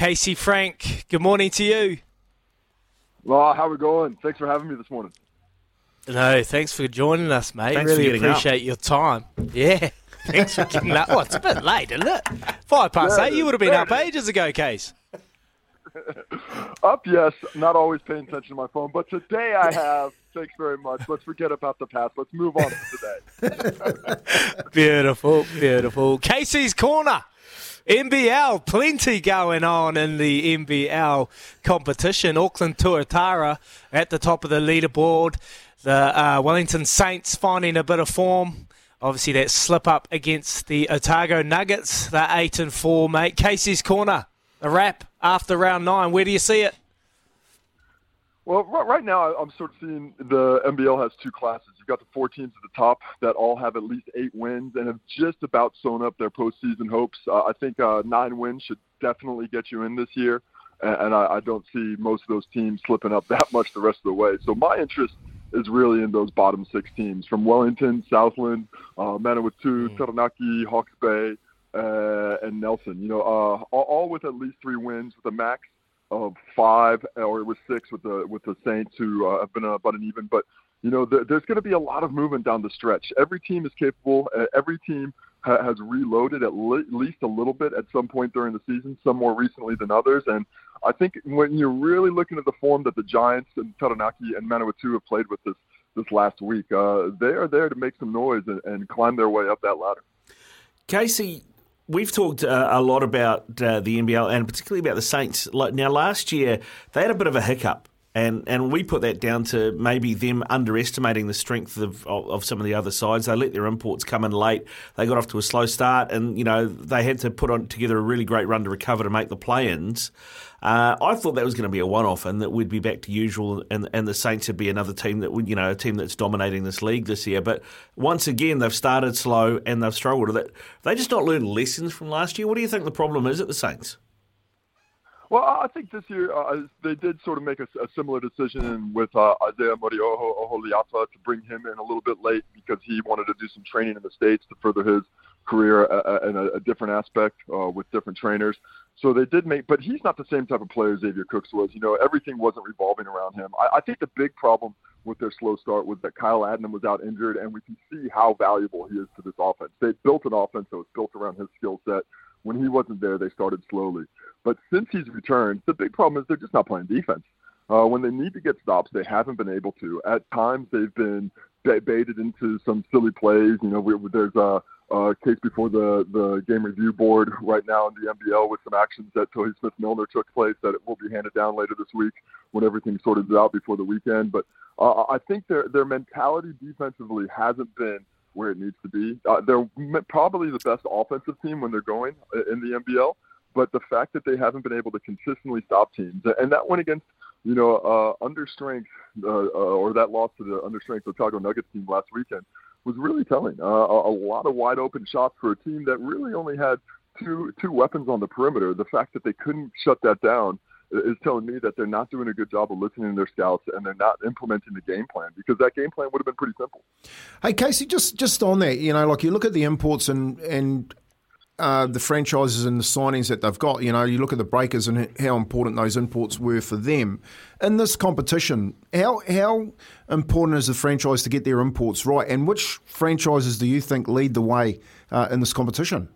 Casey Frank, good morning to you. Well, how we going? Thanks for having me this morning. No, thanks for joining us, mate. Thanks really for getting appreciate your time. Yeah. Thanks for getting up. Oh, it's a bit late, isn't it? Five past Yeah, eight. You would have been up ages ago, Case. Up, yes. Not always paying attention to my phone, but today I have. Thanks very much. Let's forget about the past. Let's move on to today. Beautiful, beautiful. Casey's corner. NBL, plenty going on in the NBL competition. Auckland Tuatara at the top of the leaderboard. The uh, Wellington Saints finding a bit of form. Obviously, that slip up against the Otago Nuggets. They're eight and four, mate. Casey's corner, a wrap after round nine. Where do you see it? Well, right now I'm sort of seeing the NBL has two classes. Got the four teams at the top that all have at least eight wins and have just about sewn up their postseason hopes. Uh, I think uh, nine wins should definitely get you in this year, and, and I, I don't see most of those teams slipping up that much the rest of the way. So my interest is really in those bottom six teams from Wellington, Southland, uh, Manawatu, Taranaki, Hawke's Bay, uh, and Nelson. You know, uh, all, all with at least three wins with a max of five, or it was six with the with the Saints, who uh, have been about an even. But you know, there, there's going to be a lot of movement down the stretch. Every team is capable. Every team ha- has reloaded at le- least a little bit at some point during the season. Some more recently than others. And I think when you're really looking at the form that the Giants and Taranaki and Manawatu have played with this this last week, uh, they are there to make some noise and, and climb their way up that ladder. Casey, we've talked uh, a lot about uh, the NBL and particularly about the Saints. Like now, last year they had a bit of a hiccup. And and we put that down to maybe them underestimating the strength of, of, of some of the other sides. They let their imports come in late. They got off to a slow start, and you know they had to put on together a really great run to recover to make the play-ins. Uh, I thought that was going to be a one-off, and that we'd be back to usual, and and the Saints would be another team that would, you know, a team that's dominating this league this year. But once again, they've started slow and they've struggled. They just not learned lessons from last year. What do you think the problem is at the Saints? Well, I think this year uh, they did sort of make a, a similar decision with uh, Isaiah Morioho Oholiata to bring him in a little bit late because he wanted to do some training in the States to further his career uh, uh, in a, a different aspect uh, with different trainers. So they did make, but he's not the same type of player Xavier Cooks was. You know, everything wasn't revolving around him. I, I think the big problem with their slow start was that Kyle Adnam was out injured, and we can see how valuable he is to this offense. They built an offense that was built around his skill set. When he wasn't there, they started slowly. But since he's returned, the big problem is they're just not playing defense. Uh, when they need to get stops, they haven't been able to. At times, they've been baited into some silly plays. You know, we, there's a, a case before the the game review board right now in the NBL with some actions that Tohi Smith Milner took place that will be handed down later this week when everything's sorted out before the weekend. But uh, I think their their mentality defensively hasn't been where it needs to be. Uh, they're probably the best offensive team when they're going in the NBL, but the fact that they haven't been able to consistently stop teams, and that went against you know uh, understrength uh, uh, or that loss to the understrength Otago Nuggets team last weekend was really telling. Uh, a lot of wide open shots for a team that really only had two two weapons on the perimeter. The fact that they couldn't shut that down is telling me that they're not doing a good job of listening to their scouts and they're not implementing the game plan because that game plan would have been pretty simple. Hey Casey, just just on that, you know, like you look at the imports and and uh, the franchises and the signings that they've got. You know, you look at the Breakers and how important those imports were for them in this competition. How how important is the franchise to get their imports right, and which franchises do you think lead the way uh, in this competition?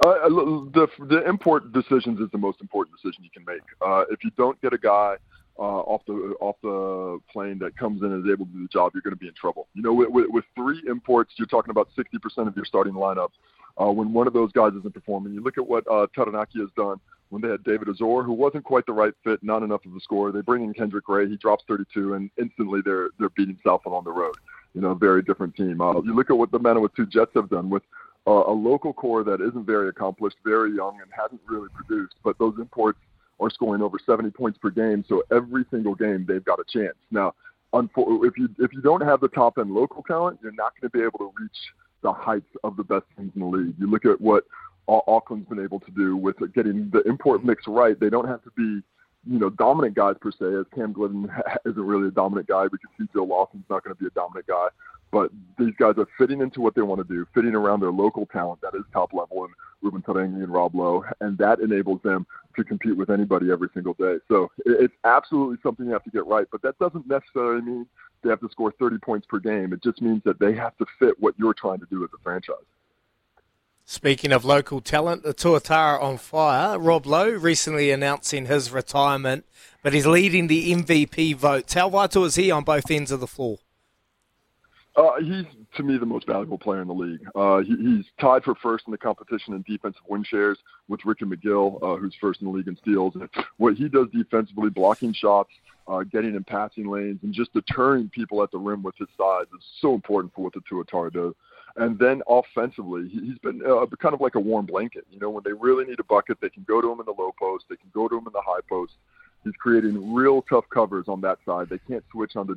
Uh, the the import decisions is the most important decision you can make. Uh, if you don't get a guy uh, off the off the plane that comes in and is able to do the job, you're going to be in trouble. You know, with, with, with three imports, you're talking about 60% of your starting lineup. Uh, when one of those guys isn't performing, you look at what uh, Taranaki has done when they had David Azor, who wasn't quite the right fit, not enough of a score. They bring in Kendrick Ray, he drops 32, and instantly they're they're beating Southland on the road. You know, very different team. Uh, you look at what the Manawatu Jets have done with uh, a local core that isn't very accomplished, very young, and hasn't really produced. But those imports are scoring over 70 points per game, so every single game they've got a chance. Now, if you if you don't have the top end local talent, you're not going to be able to reach the heights of the best teams in the league. You look at what Auckland's been able to do with getting the import mix right. They don't have to be you know, dominant guys per se, as Cam Gliddon isn't really a dominant guy because Joe Lawson's not going to be a dominant guy. But these guys are fitting into what they want to do, fitting around their local talent that is top level, and Reuben Te Rangi and Rob Loe, and that enables them to compete with anybody every single day. So it's absolutely something you have to get right, but that doesn't necessarily mean they have to score 30 points per game. It just means that they have to fit what you're trying to do as a franchise. Speaking of local talent, the Tuatara on fire. Rob Loe recently announcing his retirement, but he's leading the MVP votes. How vital is he on both ends of the floor? Uh, he's to me the most valuable player in the league. Uh, he, he's tied for first in the competition in defensive win shares with Ricky McGill, uh, who's first in the league in steals. And what he does defensively, blocking shots, uh, getting in passing lanes, and just deterring people at the rim with his size is so important for what the Tuatara does. And then offensively, he, he's been uh, kind of like a warm blanket. You know, when they really need a bucket, they can go to him in the low post, they can go to him in the high post. He's creating real tough covers on that side. They can't switch on the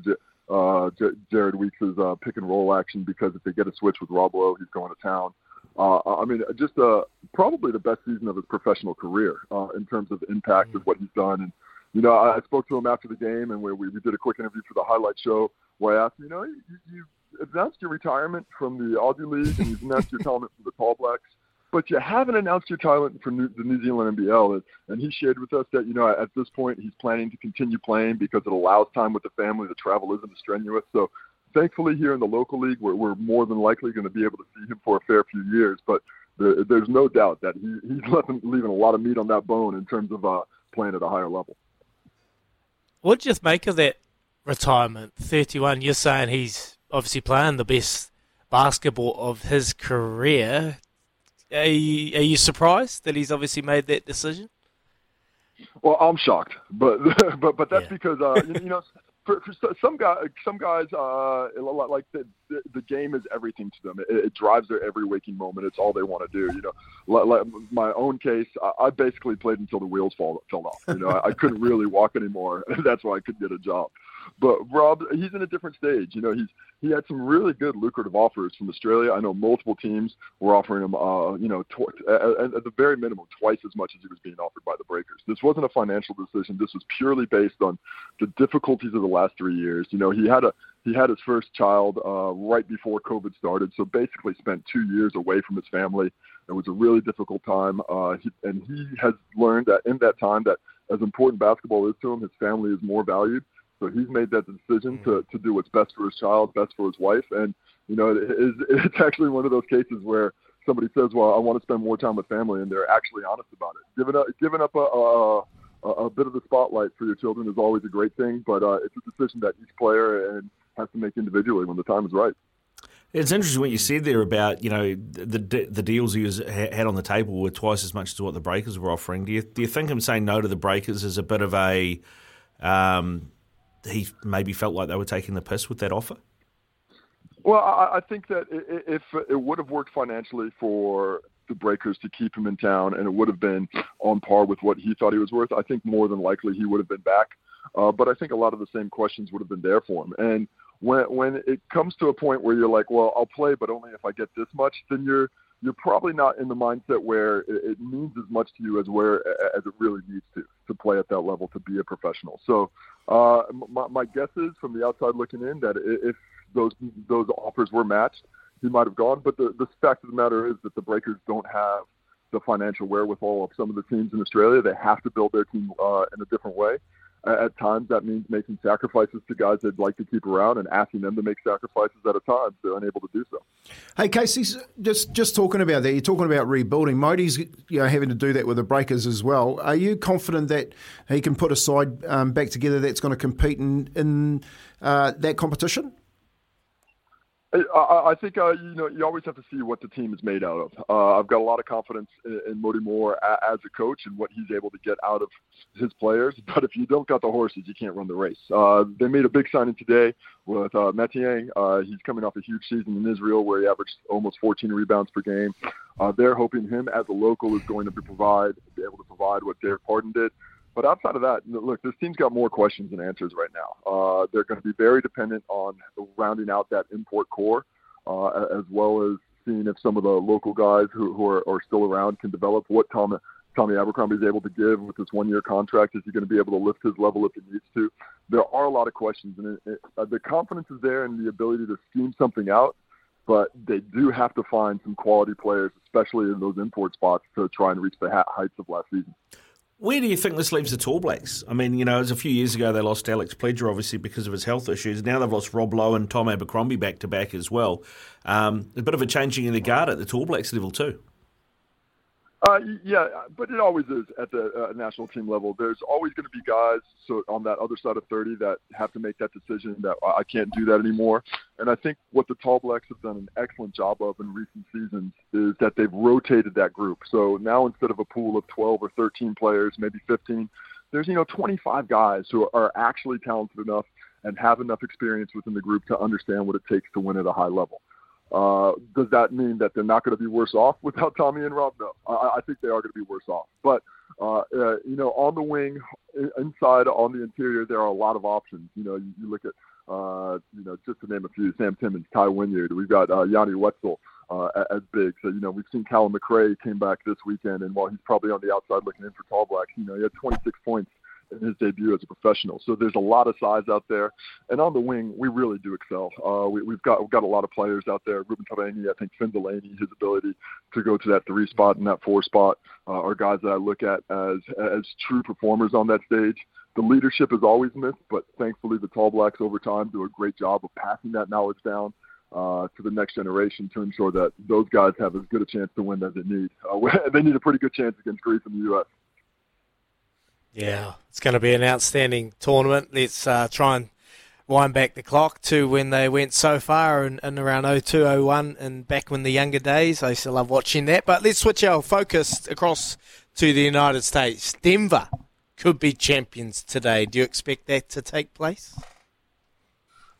uh, J- Jared Weeks' uh, pick and roll action because if they get a switch with Rob Loe, he's going to town. Uh, I mean, just uh, probably the best season of his professional career uh, in terms of impact mm-hmm. of what he's done. And you know, I, I spoke to him after the game, and we, we did a quick interview for the highlight show where I asked him, you know, you, you announced your retirement from the Aussie League and you've announced your retirement from the Tall Blacks but you haven't announced your talent for New, the New Zealand NBL. And he shared with us that, you know, at this point, he's planning to continue playing because it allows time with the family. The travel isn't as strenuous. So thankfully, here in the local league, we're, we're more than likely going to be able to see him for a fair few years. But the, there's no doubt that he, he's leaving, leaving a lot of meat on that bone in terms of uh, playing at a higher level. What do you make of that retirement? 31, you're saying he's obviously playing the best basketball of his career. Are you, are you surprised that he's obviously made that decision? Well, I'm shocked, but but but that's yeah. because uh, you, you know for, for some guys, some guys, uh, like the, the, the game is everything to them. It, it drives their every waking moment. It's all they want to do. You know, like, like my own case, I, I basically played until the wheels fall fell off. You know, I, I couldn't really walk anymore. That's why I couldn't get a job. But Rob, he's in a different stage. You know, he's he had some really good lucrative offers from Australia. I know multiple teams were offering him, uh, you know, tw- at, at the very minimum, twice as much as he was being offered by the Breakers. This wasn't a financial decision. This was purely based on the difficulties of the last three years. You know, he had a he had his first child uh, right before COVID started, so basically spent two years away from his family. It was a really difficult time, uh, he, and he has learned that in that time that as important basketball is to him, his family is more valued. So he's made that decision to to do what's best for his child, best for his wife, and you know it is it's actually one of those cases where somebody says, "Well, I want to spend more time with family," and they're actually honest about it. Giving up giving up a, a a, a bit of the spotlight for your children is always a great thing, but uh, it's a decision that each player and has to make individually when the time is right. It's interesting what you said there about you know the the deals he was, had on the table were twice as much as what the Breakers were offering. Do you do you think him saying no to the Breakers is a bit of a um, he maybe felt like they were taking the piss with that offer? Well, I, think that if it would have worked financially for the Breakers to keep him in town, and it would have been on par with what he thought he was worth, I think more than likely he would have been back. Uh, but I think a lot of the same questions would have been there for him. And when when it comes to a point where you're like, well, I'll play, but only if I get this much, then you're you're probably not in the mindset where it, means as much to you as where as it really needs to to play at that level to be a professional. So uh, my, my guess is from the outside looking in that if those those offers were matched, he might have gone. But the the fact of the matter is that the Breakers don't have the financial wherewithal of some of the teams in Australia. They have to build their team uh, in a different way at times that means making sacrifices to guys they'd like to keep around and asking them to make sacrifices at a time they're unable to do so. Hey Casey, just just talking about that, you're talking about rebuilding. Modi's you know having to do that with the Breakers as well. Are you confident that he can put a side um, back together that's going to compete in in uh, that competition? I, I think uh, you know you always have to see what the team is made out of. Uh, I've got a lot of confidence in, in Mody Maor as a coach and what he's able to get out of his players. But if you don't got the horses, you can't run the race. Uh, they made a big signing today with uh, Mathiang. Uh, he's coming off a huge season in Israel where he averaged almost 14 rebounds per game. Uh, they're hoping him as a local is going to provide, be able to provide what Dererk Pardon did. But outside of that, look, this team's got more questions than answers right now. Uh, they're going to be very dependent on rounding out that import core, uh, as well as seeing if some of the local guys who, who are, are still around can develop what Tom Tommy Abercrombie is able to give with this one year contract. Is he going to be able to lift his level if he needs to? There are a lot of questions, and it, it, uh, the confidence is there and the ability to scheme something out. But they do have to find some quality players, especially in those import spots, to try and reach the heights of last season. Where do you think this leaves the Tall Blacks? I mean, you know, it was a few years ago they lost Alex Pledger, obviously, because of his health issues. Now they've lost Rob Loe and Tom Abercrombie back to back as well. Um, a bit of a changing in the guard at the Tall Blacks level, too. Uh, yeah, but it always is at the uh, national team level. There's always going to be guys so on that other side of 30 that have to make that decision that I can't do that anymore. And I think what the Tall Blacks have done an excellent job of in recent seasons is that they've rotated that group. So now instead of a pool of 12 or 13 players, maybe 15, there's you know 25 guys who are actually talented enough and have enough experience within the group to understand what it takes to win at a high level. Uh, does that mean that they're not going to be worse off without Tommy and Rob? No, I, I think they are going to be worse off. But uh, uh, you know, on the wing, inside, on the interior, there are a lot of options. You know, you, you look at uh, you know, just to name a few, Sam Timmins, Tai Wynyard. We've got uh, Yanni Wetzell uh, as big. So, you know, we've seen Callum McRae came back this weekend, and while he's probably on the outside looking in for Tall Blacks, you know, he had 26 points in his debut as a professional. So there's a lot of size out there, and on the wing we really do excel. Uh, we, have got we've got a lot of players out there. Reuben Te Rangi, I think Finn Delany, his ability to go to that three spot and that four spot uh, are guys that I look at as as true performers on that stage. The leadership is always missed, but thankfully the Tall Blacks over time do a great job of passing that knowledge down uh, to the next generation to ensure that those guys have as good a chance to win as they need. Uh, they need a pretty good chance against Greece in the U.S. Yeah, it's going to be an outstanding tournament. Let's uh, try and wind back the clock to when they went so far and, in around 0201 and back when the younger days. I used to love watching that. But let's switch our focus across to the United States. Denver could be champions today. Do you expect that to take place?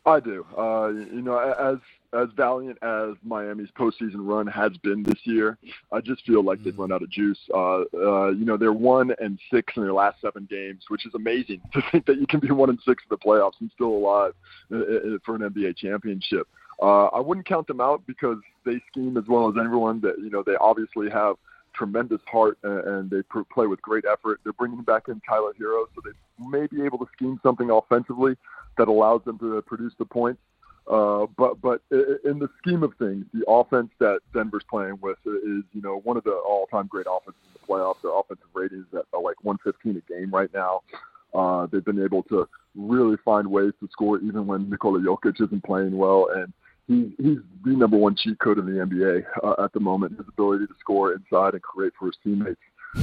I do. Uh, you know, as as valiant as Miami's postseason run has been this year, I just feel like they've run out of juice. Uh, uh, you know, they're one and six in their last seven games, which is amazing to think that you can be one and six in the playoffs and still alive uh, uh, for an NBA championship. Uh, I wouldn't count them out because they scheme as well as everyone. That you know, they obviously have tremendous heart and they play with great effort. They're bringing back in Tyler Herro, so they may be able to scheme something offensively that allows them to produce the points. Uh, but but in the scheme of things, the offense that Denver's playing with is you know one of the all-time great offenses in the playoffs. Their offensive ratings at like 115 a game right now. Uh, they've been able to really find ways to score even when Nikola Jokic isn't playing well, and he's he's the number one cheat code in the NBA uh, at the moment. His ability to score inside and create for his teammates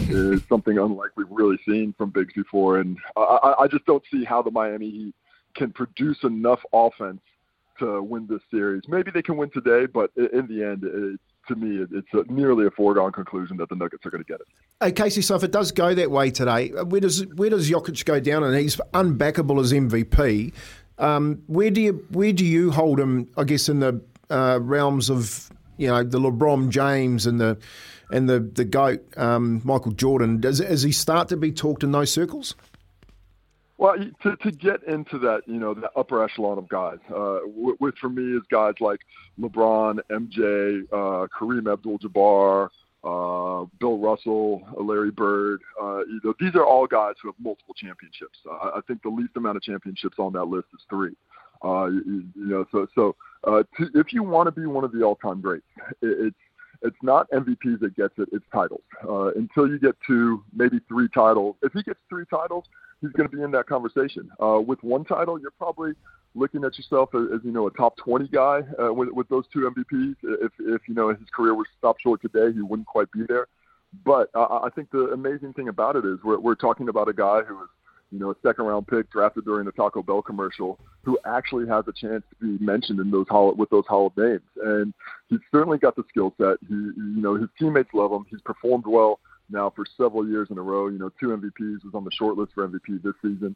is something unlike we've really seen from bigs before, and I, I just don't see how the Miami Heat can produce enough offense to win this series. Maybe they can win today, but in the end, it, to me, it's a, nearly a foregone conclusion that the Nuggets are going to get it. Hey Casey, so if it does go that way today, where does where does Jokic go down? And he's unbackable as MVP. Um, where do you where do you hold him? I guess in the uh, realms of you know the LeBron James and the and the the goat um, Michael Jordan. Does does he start to be talked in those circles? Well, to to get into that, you know, the upper echelon of guys, uh, which for me is guys like LeBron, MJ, uh, Kareem Abdul-Jabbar, uh, Bill Russell, Larry Bird. Uh, you know, these are all guys who have multiple championships. Uh, I think the least amount of championships on that list is three. Uh, you, you know, so so uh, to, if you want to be one of the all-time greats, it, it's it's not MVPs that gets it; it's titles. Uh, until you get to maybe three titles, if he gets three titles, he's going to be in that conversation. Uh, with one title, you're probably looking at yourself as, as you know a top 20 guy uh, with, with those two MVPs. If if you know his career was stopped short today, he wouldn't quite be there. But uh, I think the amazing thing about it is we're we're talking about a guy who was you know a second round pick drafted during the Taco Bell commercial who actually has a chance to be mentioned in those hall with those Hall of Names. And he's certainly got the skill set. He you know his teammates love him. He's performed well now for several years in a row. You know, two MVPs was on the short list for MVP this season,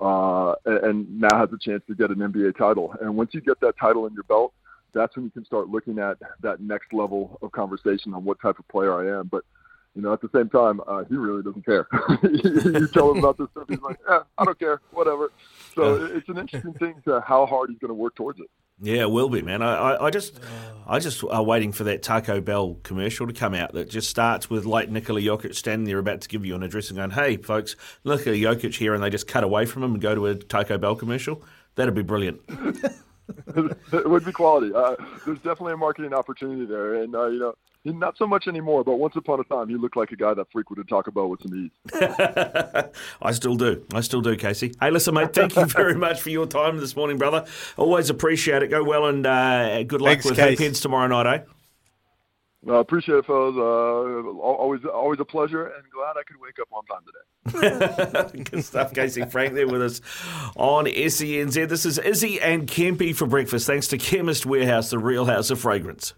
uh, and now has a chance to get an NBA title. And once you get that title in your belt, that's when you can start looking at that next level of conversation on what type of player I am. But you know, at the same time, uh, he really doesn't care. you tell him about this stuff, he's like, "Yeah, I don't care, whatever." So it's an interesting thing to how hard he's going to work towards it. Yeah, it will be, man. I, I, I just, I just are waiting for that Taco Bell commercial to come out that just starts with like Nikola Jokic standing there about to give you an address and going, "Hey, folks, Nikola Jokic here," and they just cut away from him and go to a Taco Bell commercial. That'd be brilliant. it would be quality. Uh, there's definitely a marketing opportunity there, and uh, you know, not so much anymore. But once upon a time, he looked like a guy that frequented Taco Bell with some ease. I still do. I still do, Casey. Hey, listen, mate. Thank you very much for your time this morning, brother. Always appreciate it. Go well, and uh, good luck Thanks, with Case. Heads tomorrow night, eh? I appreciate it, fellas. Uh, always, always a pleasure, and glad I could wake up on time today. Good stuff, Casey Frank there with us on SENZ. This is Izzy and Kempy for breakfast. Thanks to Chemist Warehouse, the real house of fragrance.